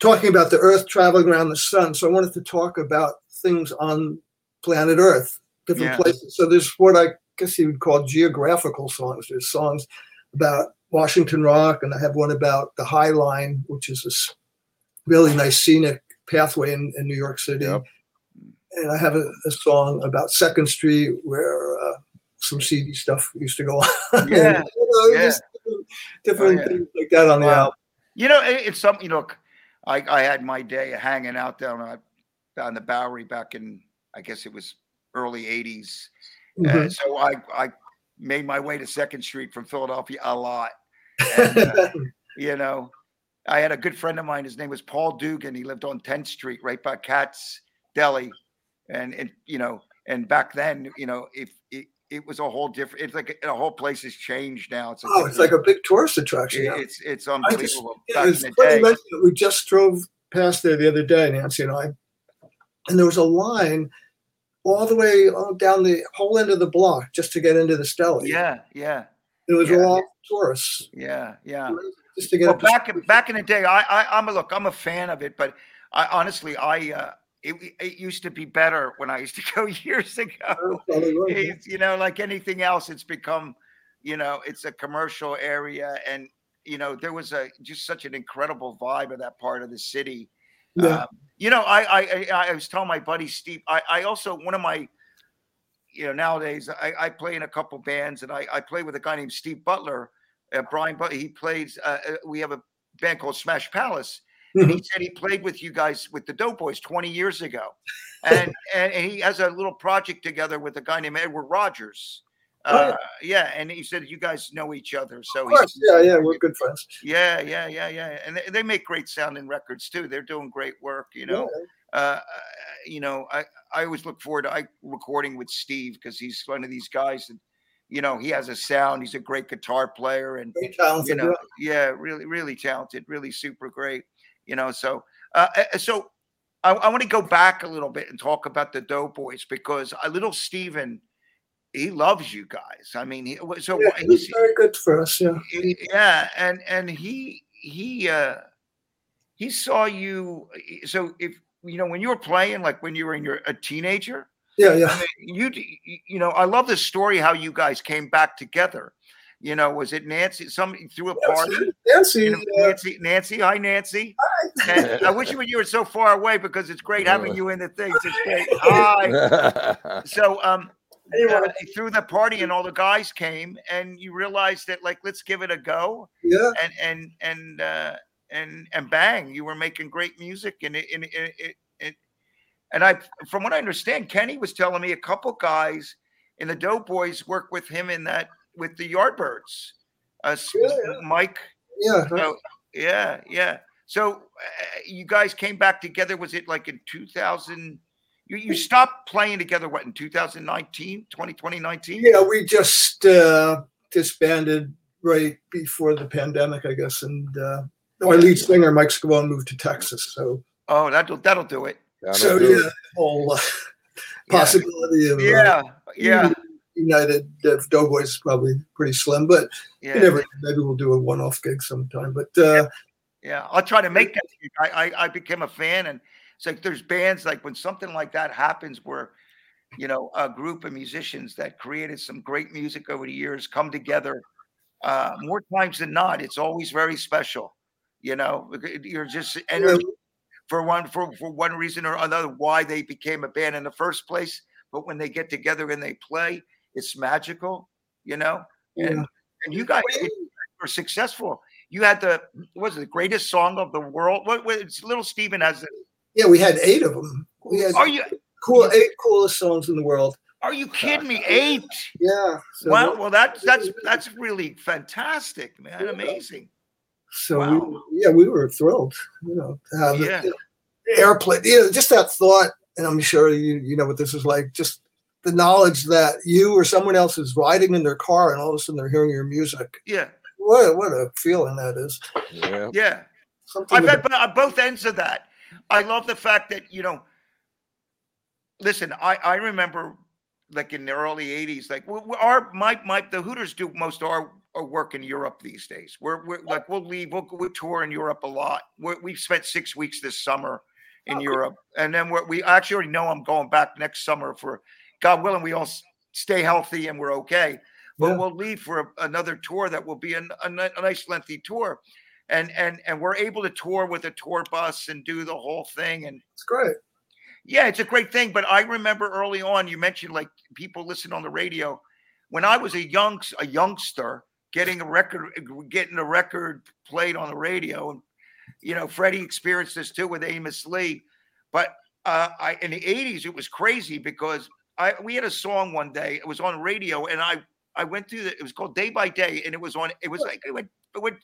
talking about the Earth traveling around the sun. So I wanted to talk about things on planet Earth, different Yeah. places. So there's what I guess you would call geographical songs. There's songs about Washington Rock, and I have one about the High Line, which is this really nice scenic pathway in, in New York City. Yep. And I have a, a song about Second Street where uh, some seedy stuff used to go on. Yeah, You know, yeah. different, different Oh, yeah. things like that on the Wow. album. You know, it, it's something. You know, I I had my day hanging out down on down the Bowery back in I guess it was early '80s. Uh, Mhm. so I I made my way to Second Street from Philadelphia a lot. And, uh, you know, I had a good friend of mine. His name was Paul Dugan. He lived on 10th Street, right by Katz Deli, and and you know, and back then, you know, if if, it was a whole different. It's like a whole place has changed now. It's Oh, it's like a big tourist attraction. it- it's it's I just, unbelievable. yeah, Back it's in the day. you we just drove past there the other day, Nancy and I, and there was a line all the way uh, down the whole end of the block just to get into the Stella. Yeah, yeah, it was yeah. all tourists yeah, yeah. just to get Well, back in, back in the day, I, I I'm a look. I'm a fan of it, but I honestly, I uh, it, it used to be better when I used to go years ago. Probably right, yeah. It's, you know, like anything else, it's become, you know, it's a commercial area, and you know, there was a just such an incredible vibe of that part of the city. Yeah. Um, you know, I, I I I was telling my buddy Steve. I I also one of my, you know, nowadays I, I play in a couple bands, and I I play with a guy named Steve Butler. Uh, Brian, but he plays. Uh, uh, we have a band called Smash Palace, and he said he played with you guys with the Doughboys 20 years ago, and and, he has a little project together with a guy named Edward Rogers. Oh, yeah. Uh, yeah, and he said you guys know each other, so course, yeah, yeah, we're good friends. yeah, yeah, yeah, yeah, and they, they make great sounding records too. They're doing great work, you know. Yeah. Uh, you know, I I always look forward to I recording with Steve because he's one of these guys that, you know, he has a sound. He's a great guitar player, and Very talented. you know, yeah. really, really talented, really super great. You know, so uh, uh, so I, I want to go back a little bit and talk about the Doughboys because a little Steven, he loves you guys. I mean, he, so Yeah, he's, very good for us. Yeah. yeah, and and he he uh he saw you. So if you know when you were playing, like when you were in your a teenager, Yeah, yeah. I mean, you you know, I love this story how you guys came back together. You know, was it Nancy? Somebody threw a party. Nancy, You know, uh, Nancy, Nancy, hi Nancy. And I wish you were you were so far away because it's great having you in the things. It's great. Hi. So um, Anyway. uh, through the party and all the guys came, and you realized that like let's give it a go, yeah, and and and uh, and and bang, you were making great music, and it, and it, it, it and I from what I understand, Kenny was telling me a couple guys in the Doughboys work with him in that with the Yardbirds. Uh, Yeah, yeah. Mike yeah. so, yeah, yeah. So uh, you guys came back together. Was it like in 2000? You, you stopped playing together, what, in 2019, 2019? Yeah, we just uh, disbanded right before the pandemic, I guess. And uh, our lead singer, Mike Scavone, moved to Texas. So, Oh, that'll, that'll do it. That'll so do yeah, it. whole uh, Yeah. possibility of uh, Yeah, yeah, United uh, Doughboys is probably pretty slim, but yeah. never. Maybe we'll do a one-off gig sometime. But uh, Yeah, I'll try to make that. I, I I became a fan, and it's like there's bands like when something like that happens, where you know a group of musicians that created some great music over the years come together. Uh, more times than not, it's always very special. You know, you're just energy for one for, for one reason or another why they became a band in the first place. But when they get together and they play, it's magical. You know, and Yeah. and you guys were successful. You had the what was it the greatest song of the world? What was Little Steven has? it. yeah, we had eight of them. We had Are you cool eight coolest songs in the world. are you kidding me? Eight. Yeah. So Wow. Well, that's that's that's really fantastic, man. Amazing. So Wow. we, yeah, we were thrilled, you know, to have Yeah. you know, airplane. You know, just that thought, and I'm sure you you know what this is like. Just the knowledge that you or someone else is riding in their car, and all of a sudden they're hearing your music. Yeah. What what a feeling that is. Yeah. Yeah. Something I've about- uh, had on both ends of that. I love the fact that you know. Listen, I I remember like in the early '80s, like we, we- our my my the Hooters do most of our, our work in Europe these days. We're, we're like we'll leave, we'll, we'll tour in Europe a lot. We're, we've spent six weeks this summer in Oh. Europe, and then we're, we actually already know I'm going back next summer for God willing. We all stay healthy and we're okay. But Yeah. we'll leave for a- another tour that will be an, a, a nice lengthy tour and and and we're able to tour with a tour bus and do the whole thing and it's great. yeah it's a great thing but i remember early on you mentioned like people listen on the radio when i was a young a youngster getting a record getting a record played on the radio and you know freddie experienced this too with amos lee but uh i in the 80s it was crazy because i we had a song one day it was on radio and i i went through the it was called day by day and it was on it was like it went it went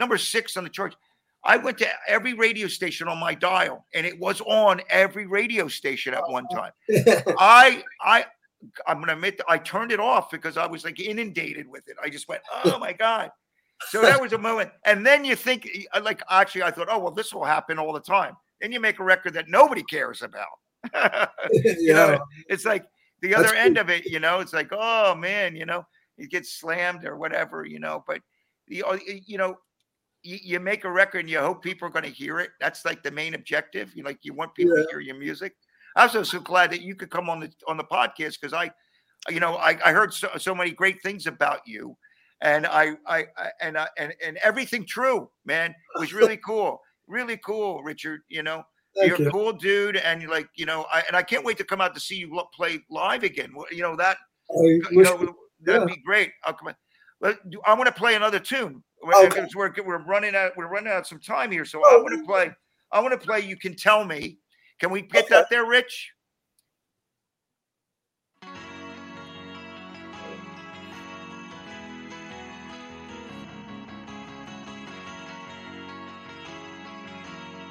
number six on the chart. I went to every radio station on my dial, and it was on every radio station at one time. I I I'm gonna admit I turned it off because I was like inundated with it. I just went, oh my god. So that was a moment, and then you think, uh, like, actually, I thought, oh well, this will happen all the time. Then you make a record that nobody cares about. you yeah. know, it's like the That's other end of it. You know, it's like, oh man, you know, it gets slammed or whatever. You know, but you know, you know, you, you make a record and you hope people are going to hear it. That's like the main objective. You like you want people to hear your music. I'm so so glad that you could come on the on the podcast because I, you know, I, I heard so, so many great things about you, and I I, I and I, and and everything true, man. It was really cool, really cool, Richard. You know, Thank you're you. a cool dude, and you're like, you know, I and I can't wait to come out to see you play live again. You know that you know that'd yeah. be great. I'll come. Let, do- I want to play another tune. We're- Okay. We're, we're running out. We're running out some time here, so I Oh. want to play. I want to play. You can tell me. Can we get Okay. that there, Rich?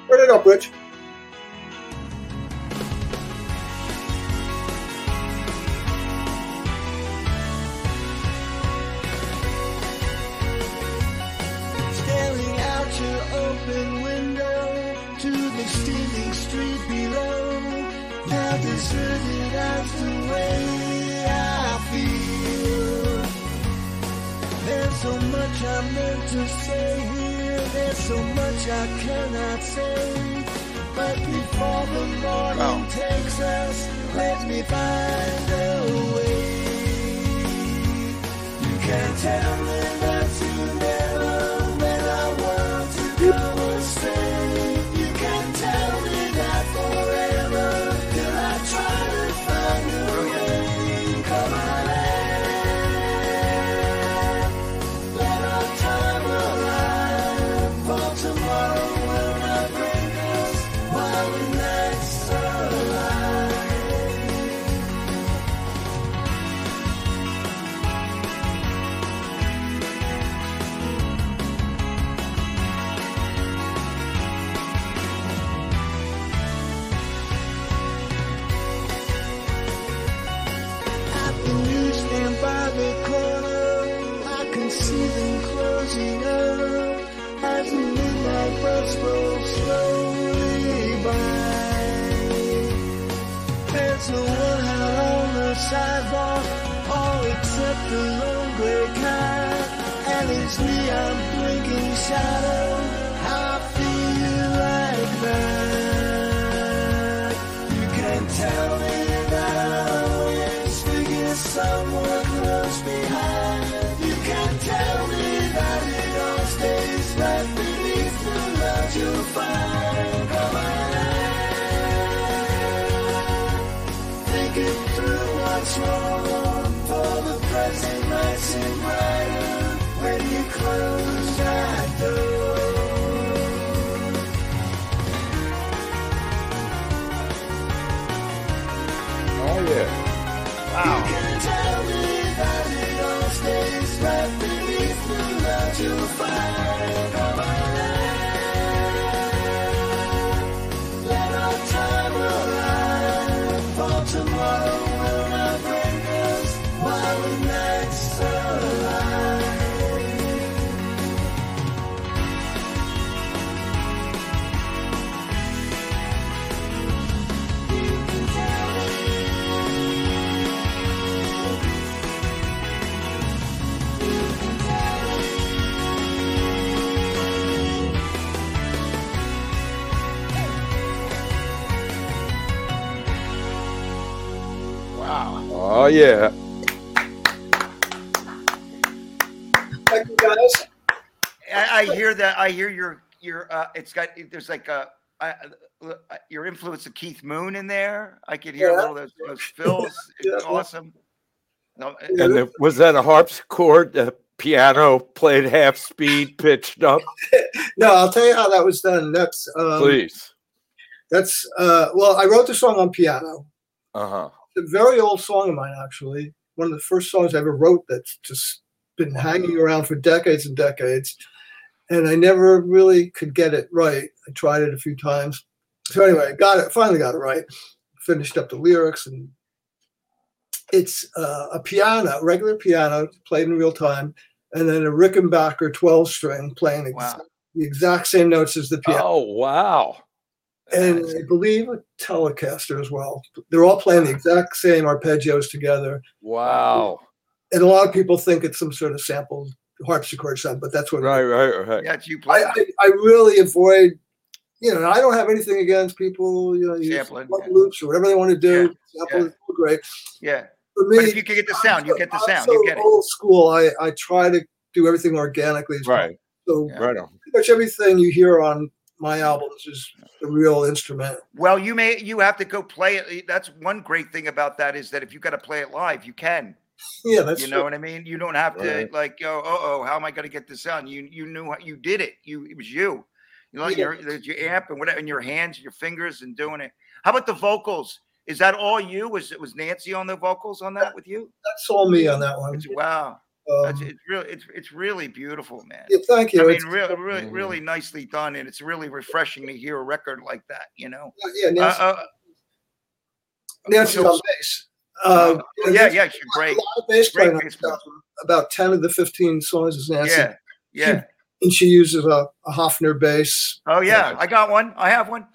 Turn it up, Rich. Staring out your open window so much I meant to say so much I cannot say. But before the morning Wow. takes us, let me find love you'll Oh yeah. Thank you, guys. I, I hear that. I hear your your. Uh, it's got. There's like a. I, uh, your influence of Keith Moon in there. I could hear a Yeah. little of those, those fills. It's Yeah. awesome. No, And the, was that a harpsichord? The piano played half speed, pitched up. No, I'll tell you how that was done. That's um, Please. that's uh, well, I wrote the song on piano. Uh huh. A very old song of mine, actually. One of the first songs I ever wrote that's just been hanging around for decades and decades. And I never really could get it right. I tried it a few times. So anyway, got it. Finally got it right. Finished up the lyrics and it's uh, a piano, regular piano played in real time, and then a Rickenbacker 12 string playing ex- Wow. the exact same notes as the piano. Oh wow. And I believe a Telecaster as well. They're all playing the exact same arpeggios together. Wow. And a lot of people think it's some sort of sampled harpsichord sound, but that's what Right, right, right. Yeah, you play. I, I, I really avoid, you know, I don't have anything against people, you know, use Sampling, one yeah. loops or whatever they want to do. Yeah, Sample is great. yeah. For me, But if you can get the sound, you get the sound. so You get it. old school. I, I try to do everything organically. as Right. possible. So Yeah. Right on. pretty much everything you hear on my albums is the real instrument. Well, you may you have to go play it. That's one great thing about that is that if you got to play it live, you can. Yeah, that's you know what I mean? You don't have to like go, oh, oh, how am I going to get this sound? You you knew how you did it. You it was you. You know, Yeah. your there's your amp and whatever in your hands, your fingers, and doing it. How about the vocals? Is that all you? Was it was Nancy on the vocals on that with you? that's all me on that one. It's, wow, Um, that's, it's really it's it's really beautiful, man. yeah, thank you. I mean, It's- really, really, Mhm. really nicely done, and it's really refreshing to hear a record like that. You know, yeah, uh, Nancy, uh, Nancy's so- on bass. Uh, oh, yeah, yeah, she's great. A lot of bass Great playing bass. About ten of the fifteen songs is Nancy, Yeah, yeah. And she uses a, a Hofner bass. Oh yeah, I got one. I have one.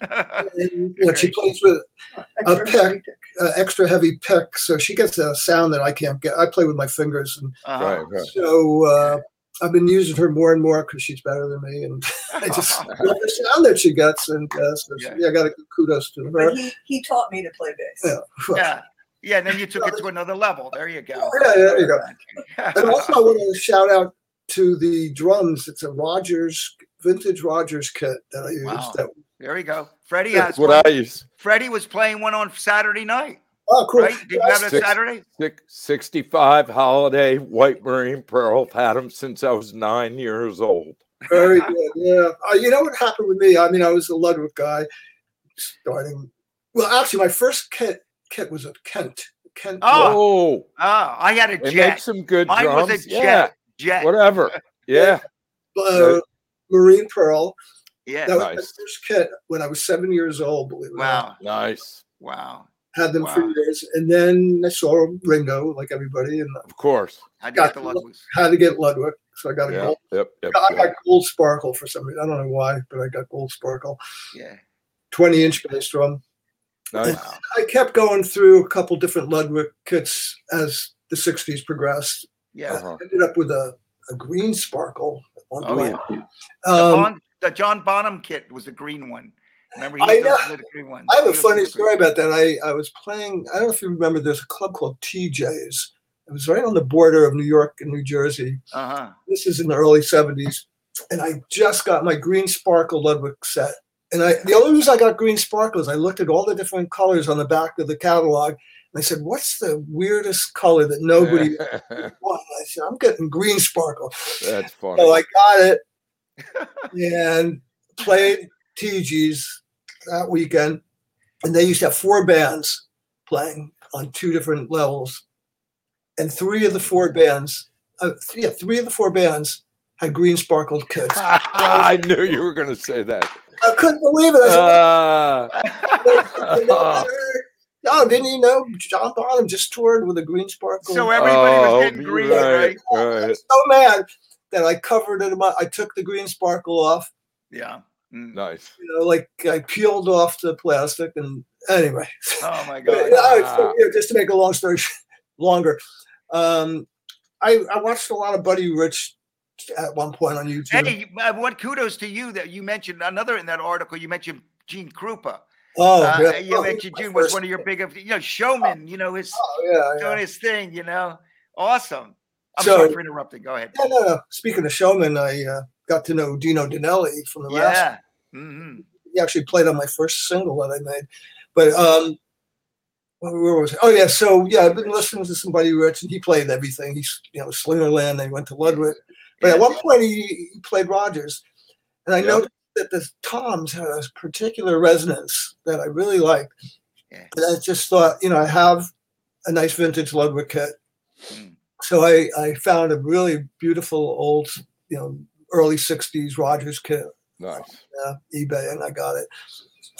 And, you she plays with a pick, uh, extra heavy pick, so she gets a sound that I can't get. I play with my fingers, and Uh-huh. Right, right. so uh, I've been using her more and more because she's better than me, and I just love the sound that she gets. And uh, so Yeah. yeah, I got to give kudos to her. But he, he taught me to play bass. Yeah. yeah, yeah. And then you took it to another level. There you go. Yeah, there you go. And also, I want to shout out to the drums. It's a Rogers vintage Rogers kit that I used. Wow. That there you go. Freddie Yeah, has That's what one. I use. Freddie was playing one on Saturday night, oh, cool. right? Did you have it Six- Saturday? Six- 65 holiday white marine pearl. I've had them since I was nine years old. Very good. Yeah. Uh, you know what happened with me? I mean, I was a Ludwig guy starting. Well, actually, my first kit kit was a Kent. Kent. Oh. Oh, Oh, I had a they jet. make some good Mine drums. was a yeah, jet. Jet. whatever. Yeah, uh, Marine Pearl. Yeah. That was Nice. my first kit when I was seven years old. Believe it or not. Wow. nice. Wow. Had them for Wow. years, and then I saw Ringo, like everybody, and Of course. How'd Got the Ludwig. Ludwigs? had to get Ludwig. So I got a Yeah. gold. Yep. Yep. I yep. got gold sparkle for some reason. I don't know why, but I got gold sparkle. Yeah. 20 inch bass drum. Nice. I kept going through a couple different Ludwig kits as the 60s progressed. Yeah. Uh-huh. Ended up with a, a green sparkle at one Oh, point. The, Um, Bon- the John Bonham kit was a green one. Remember, he I know. the green one. I have a He was funny story about that. I, I was playing, I don't know if you remember, there's a club called TJ's. It was right on the border of New York and New Jersey. Uh-huh. This is in the early 70s. And I just got my green sparkle Ludwig set. And I the only reason I got green sparkle is I looked at all the different colors on the back of the catalog. I said, what's the weirdest color that nobody won? I said, I'm getting green sparkle. That's funny. So I got it and played TJ's that weekend. And they used to have four bands playing on two different levels. And three of the four bands, uh, yeah, three of the four bands had green sparkled kits. I knew you were going to say that. I couldn't believe it. I said, Uh, no, didn't you know John Bonham just toured with a green sparkle? So everybody was oh, getting green, right, right? I was so mad that I covered it. in my- I took the green sparkle off. Yeah. Mm. Nice. you know, like I peeled off the plastic, and anyway, Oh my But, God. uh, so, yeah, just to make a long story longer, um, I, I watched a lot of Buddy Rich at one point on YouTube. Hey, uh, what kudos to you that you mentioned another in that article. You mentioned Gene Krupa. Oh, Uh, yeah. you mentioned my Gene was one of your big, you know, showman. You know, his Oh, yeah, doing yeah. his thing. You know, awesome. I'm So- sorry for interrupting. Go ahead. Yeah, no, no. Speaking of showman, I uh, got to know Dino Danelli from the last. Yeah. hmm He actually played on my first single that I made. But um, where was it? Oh yeah, so yeah, I've been listening to somebody Rich, and he played everything. He's you know Slingerland. They went to Ludwig, but at one point he, he played Rogers, and I Yeah. noticed that the toms had a particular resonance that I really liked. Yeah. And I just thought, you know, I have a nice vintage Ludwig kit, Mm. so I I found a really beautiful old, you know, early '60s Rogers kit, Nice. uh, eBay, and I got it.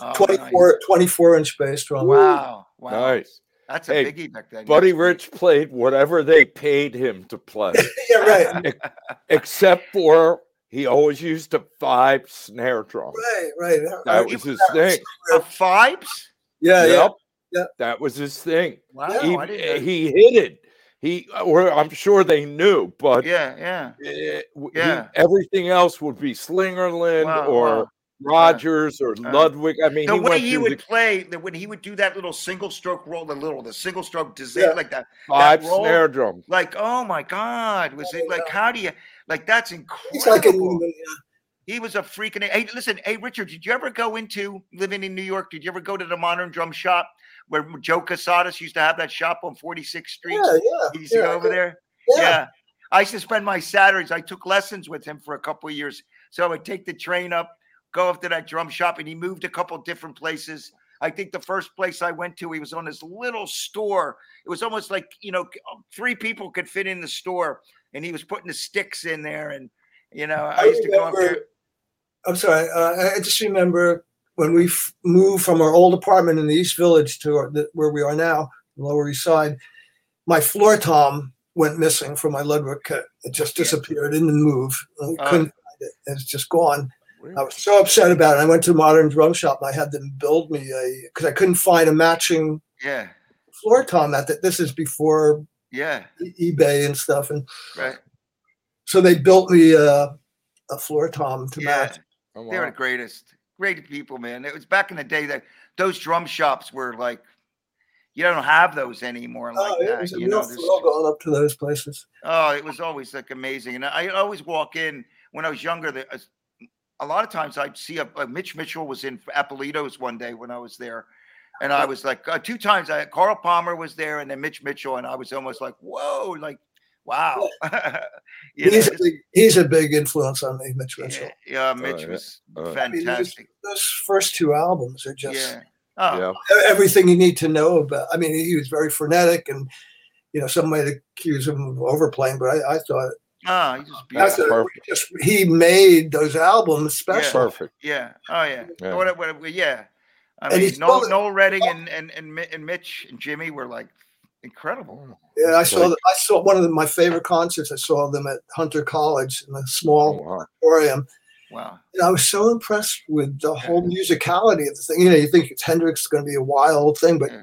Oh, 24, 24 inch bass drum. Wow. Wow. Nice. That's a Hey, biggie back then. Buddy. Rich played whatever they paid him to play, yeah, right, except for he always used a Fibes snare drum. right, right. That was his thing. The Fibes? Yeah, yeah. Yep. yeah. That was his thing. Wow, he, I didn't know. he hit it. He, or I'm sure they knew, but yeah, yeah. eh, w- he- Yeah. everything else would be Slingerland Wow, or wow. Rogers or Uh, Ludwig. I mean, the he way he would the play, the, when he would do that little single stroke roll, the little, the single stroke design, Yeah. like that, five roll- snare drum. like, oh my God, was it like, how do you, like, that's like incredible. yeah. He was a freaking. Hey, listen, hey Richard, did you ever go into living in New York? Did you ever go to the Modern Drum Shop where Joe Cusatis used to have that shop on 46th Street? Yeah, yeah. He used to yeah, go over there. Yeah. Yeah. I used to spend my Saturdays. I took lessons with him for a couple of years. So I would take the train up, go up to that drum shop, and he moved a couple different places. I think the first place I went to, he was on this little store. It was almost like, you know, three people could fit in the store, and he was putting the sticks in there. And, you know, I, I used to go up there. I'm sorry. Uh, I just remember when we f- moved from our old apartment in the East Village to our, the, where we are now, the Lower East Side. My floor tom went missing from my Ludwig kit. It just disappeared. It didn't move. I Oh. couldn't find it. It's just gone. I was so upset about it. I went to Modern Drum Shop and I had them build me a because I couldn't find a matching Yeah. floor tom. That this is before Yeah. eBay and stuff, and Right. so they built me a, a floor tom to Yeah. match. Oh, They were the greatest. Great people, man. It was back in the day that those drum shops were like, you don't have those anymore oh, like Oh, it that. was a You real know, there's- thrill going up to those places. Oh, it was always like amazing. And I always walk in when I was younger. There, a- a lot of times I'd see a, a Mitch Mitchell was in Apolitos one day when I was there, and I was like uh, two times. I Carl Palmer was there, and then Mitch Mitchell, and I was almost like, whoa, like wow. you know, he's, a big, he's a big influence on me, Mitch Mitchell. yeah, yeah, Mitch yeah. was Oh, I mean, those, fantastic. those first two albums are just Yeah. Oh, Yeah. everything you need to know about. I mean, he was very frenetic, and you know, some might accuse him of overplaying, but I, I thought oh, he's just that's beautiful. a, perfect. just he made those albums special. Perfect. Yeah. Oh yeah. Yeah. What, what, what- yeah. I And mean, he's Noel, still- Noel Redding and, and and and Mitch and Jimi were like incredible. Yeah, I saw like- the, I saw one of the, my favorite concerts. I saw them at Hunter College in a Oh, small wow. auditorium. Wow. And I was so impressed with the whole musicality of the thing. You know, you think it's Hendrix is going to be a wild thing, but Yeah.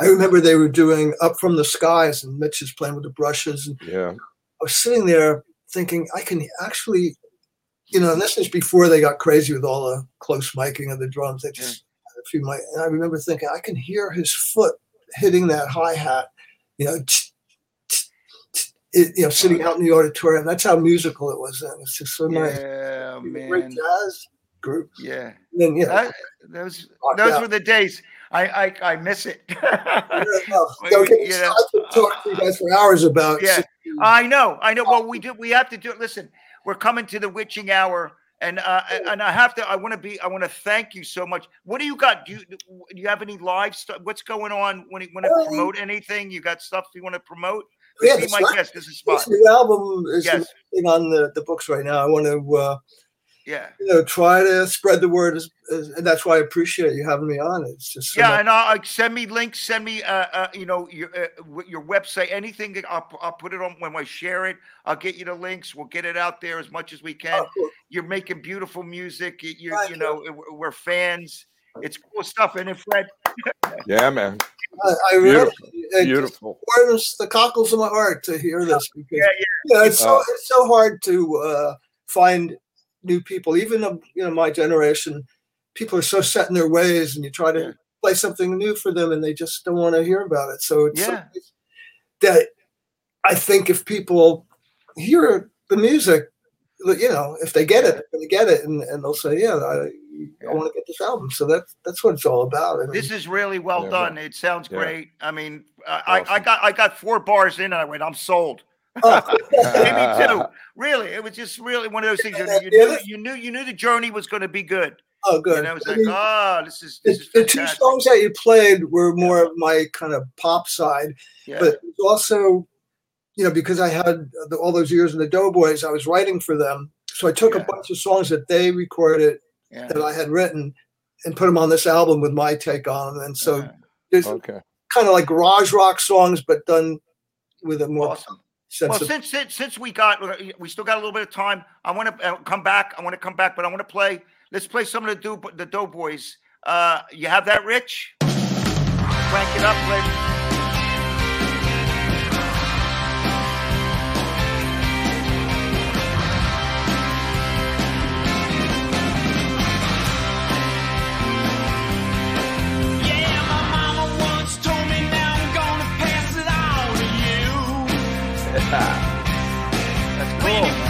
I remember they were doing Up from the Skies and Mitch is playing with the brushes. And Yeah. I was sitting there thinking, I can actually, you know, and this is before they got crazy with all the close miking of the drums. They just few mic. And I remember thinking, I can hear his foot hitting that hi hat, you know, it, you know, sitting out in the auditorium. That's how musical it was. Then. It was just so nice. Yeah, Great jazz group. Yeah. And then, you know, That, those those out. were the days. I I, I miss it. Well, Well, don't get me you know, talk to you guys for hours about. Yeah. I know, I know. Well, we do. We have to do. it. Listen, we're coming to the witching hour, and uh, and I have to. I want to be. I want to thank you so much. What do you got? Do you do you have any live stuff? What's going on? When you want to Um, promote anything? You got stuff you want to promote? Yeah, be my right. guest. This is This spot. new album is Yes. on the, the books right now. I want to uh, Yeah. you know try to spread the word, as, as, and that's why I appreciate you having me on. It's just so Yeah, much- and I'll, I'll send me links. Send me, uh, uh, you know, your uh, your website, anything. that I'll, I'll put it on when I share it. I'll get you the links. We'll get it out there as much as we can. Oh, cool. You're making beautiful music. You, you, you you. know, we're- we're fans. It's cool stuff. And then Fred, Yeah, man. I, I really Beautiful. it Beautiful. warms the cockles of my heart to hear this because Yeah, you know, it's so Uh, it's so hard to uh, find new people, even you know my generation. People are so set in their ways, and you try to Yeah. play something new for them, and they just don't want to hear about it. So it's Yeah. that I think if people hear the music, you know, if they get it, they're going to get it, and, and they'll say, "Yeah, I, Yeah. I want to get this album." So that's that's what it's all about. I mean, this is really well Yeah, done. It sounds Yeah. great. I mean, I, I, I got I got four bars in, and I went, I'm sold. oh, Maybe two. Really, it was just really one of those things. You, Yeah, you knew you knew you knew the journey was going to be good. oh, good. And I was I like, mean, oh, this is this the, is the two songs that you played were more of my kind of pop side, Yeah. but also, you know, because I had the, all those years in the Doughboys, I was writing for them. So I took Yeah. a bunch of songs that they recorded yeah. that I had written and put them on this album with my take on them. And so yeah. there's Okay. kind of like garage rock songs, but done with a more Awesome. sense Well, of. since since since we got we still got a little bit of time, I want to uh, come back. I want to come back, but I want to play. Let's play some of the do the Doughboys. Uh, you have that, Rich? Crank it up, Rich. That's When cool.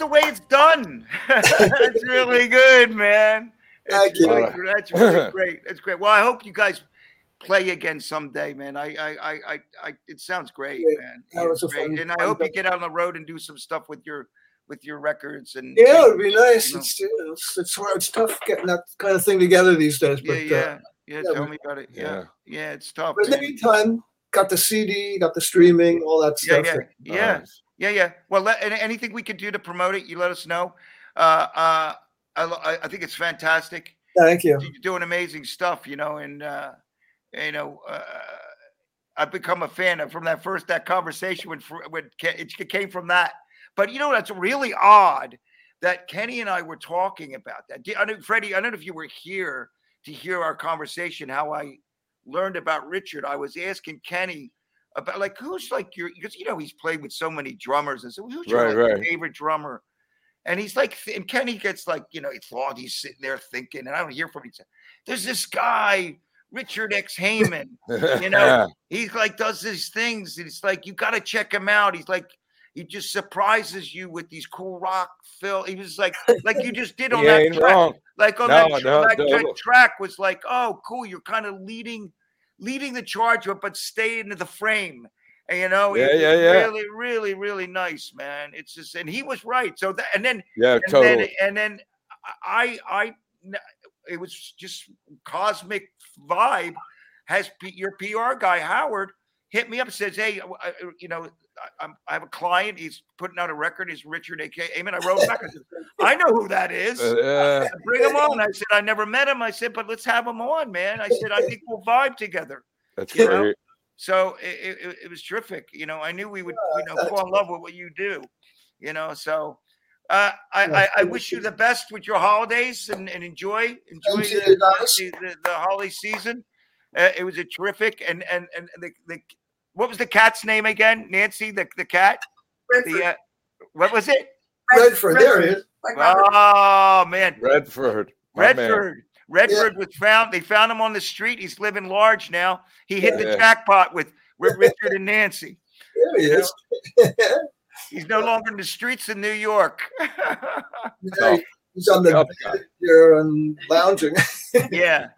The way it's done. that's really good, man. Thank It's you. really- that's really great. That's great. Well, I hope you guys play again someday, man. I, I, I, I, I it sounds great, Yeah, man. that was It's a great. fun- and I fun hope you get out on the road and do some stuff with your, with your records and Yeah, it'd be nice. you know. It's, it's it's hard. It's tough getting that kind of thing together these days. yeah, But, yeah, Uh, yeah. yeah, Tell me about it. Yeah, Yeah. yeah, it's tough. but in the meantime, got the CD, got the streaming, all that Yeah, stuff. yeah, yeah. Nice. Yeah, yeah. Well, let, anything we could do to promote it, you let us know. Uh, uh, I, I think it's fantastic. Thank you. You're doing amazing stuff, you know, and uh, you know, uh, I've become a fan of from that first that conversation when when it came from that. But you know, that's really odd that Kenny and I were talking about that. I know, Freddie. I don't know if you were here to hear our conversation. How I learned about Richard. I was asking Kenny about like who's like your because you know he's played with so many drummers and so who's your Right, like, right. favorite drummer? And he's like, and Kenny gets like, you know, it's thought he's sitting there thinking, and I don't hear from him. He said, There's this guy, Richard X. Heyman. You know, he's like does these things. And it's like you got to check him out. He's like he just surprises you with these cool rock fill. He was like like you just did on he that track. wrong. Like on No, that, no, that, no. that track was like, oh, cool. You're kind of leading leading the charge, but but stay into the frame. And you know, Yeah, yeah, yeah. really, really, really nice, man. It's just, and he was right. So that, and then Yeah, and totally. then and then I I it was just cosmic vibe. Has P- your PR guy Howard hit me up and says, "Hey, I- I- you know, I, I'm, I have a client. He's putting out a record. He's Richard X. Heyman." I wrote back. I said, "I know who that is. Uh, Bring him on." I said, "I never met him." I said, "But let's have him on, man." I said, "I think we'll vibe together." that's You know, great. So it, it, it was terrific. You know, I knew we would, you know, fall in love with what you do. You know, so uh, I, I, I wish you the best with your holidays and, and enjoy enjoy the, guys. the, the, the holiday season. Uh, it was a terrific and and and the, the what was the cat's name again? Nancy, the the cat. Redford, The uh, what was it? Redford, there he is. like Robert. Oh man, Redford. my man. Redford. Redford was found. They found him on the street. He's living large now. He hit the Yeah. jackpot with with Richard and Nancy. There he is. He's no longer in the streets of New York. Yeah, He's on the Tough bed guy. here and lounging. yeah,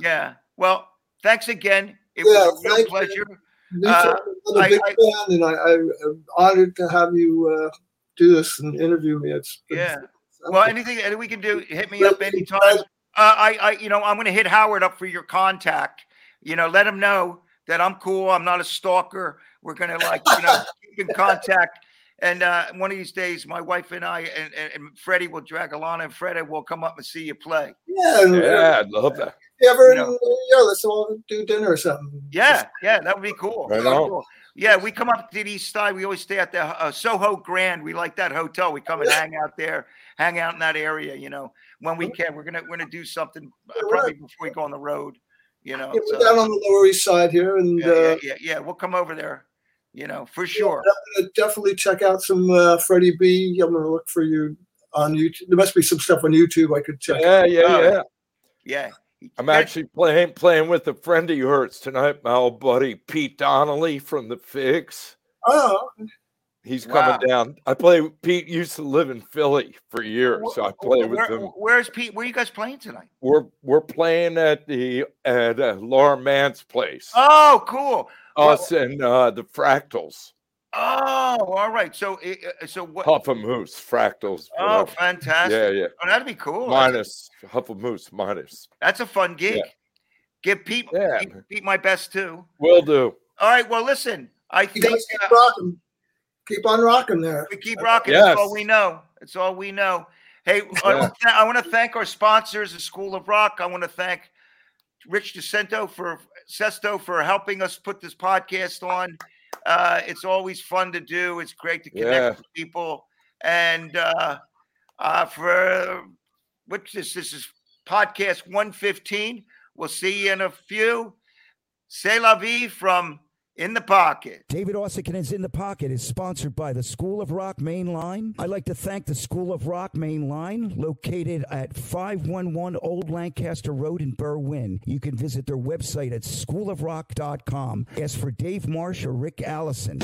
yeah. Well, thanks again. It Yeah, was a real pleasure. you. Pleasure. Me Uh. I'm a big I- fan, and I, I, am honored to have you uh, do this and interview me. It's been- Yeah. Well, anything that we can do, hit me up anytime. Uh, I, I, you know, I'm going to hit Howard up for your contact. You know, let him know that I'm cool. I'm not a stalker. We're going to like, you know, keep in contact. And uh, one of these days, my wife and I and, and, and Freddie will drag Alana and Freddie will come up and see you play. yeah, Yeah, I'd love that. You ever, you know. yeah, let's all do dinner or something. Yeah, yeah, that would be cool. Right That'd on. cool. Yeah, we come up to the east side. We always stay at the uh, Soho Grand. We like that hotel. We come and hang out there, hang out in that area. You know, when we can, we're gonna we're gonna do something uh, Yeah, probably before we go on the road. You know, Yeah, we're so- down on the Lower East Side here, and yeah, uh, yeah, yeah, yeah. We'll come over there. You know, for sure. definitely check out some uh, Freddie B. I'm gonna look for you on YouTube. There must be some stuff on YouTube I could check. Yeah, yeah, Oh, yeah. Yeah. I'm actually playing playing with a friend of yours tonight, my old buddy Pete Donnelly from the Figgs. Oh, He's Wow. coming down. I play. Pete used to live in Philly for years, so I play with Where- him. Where's Pete? Where are you guys playing tonight? We're we're playing at the at uh, Laura Mann's place. Oh, cool. well- Us and uh, the Fractals, Oh, all right. So, uh, so what? Huff and Moose, Fractals. Oh, whatever. fantastic. yeah, yeah. Oh, that'd be cool. Minus Huff and Moose, minus. That's a fun gig. Give Pete, Yeah. Pete, Pete my best too. Will do. All right. Well, listen, I you think guys keep uh, rocking. Keep on rocking there. we keep rocking. That's all we know. That's all we know. Hey, I, Yeah. want to, I want to thank our sponsors, the School of Rock. I want to thank Rich DeCento for Sesto for helping us put this podcast on. Uh, it's always fun to do. It's great to connect Yeah. with people. And uh, uh, for which this this is podcast 115. We'll see you in a few. C'est la vie from In the Pocket. David Uosikkinen is in the pocket is sponsored by the School of Rock Main Line. I'd like to thank the School of Rock Main Line, located at 511 Old Lancaster Road in Berwyn. You can visit their website at schoolofrock.com. Ask for Dave Marsh or Rick Allison.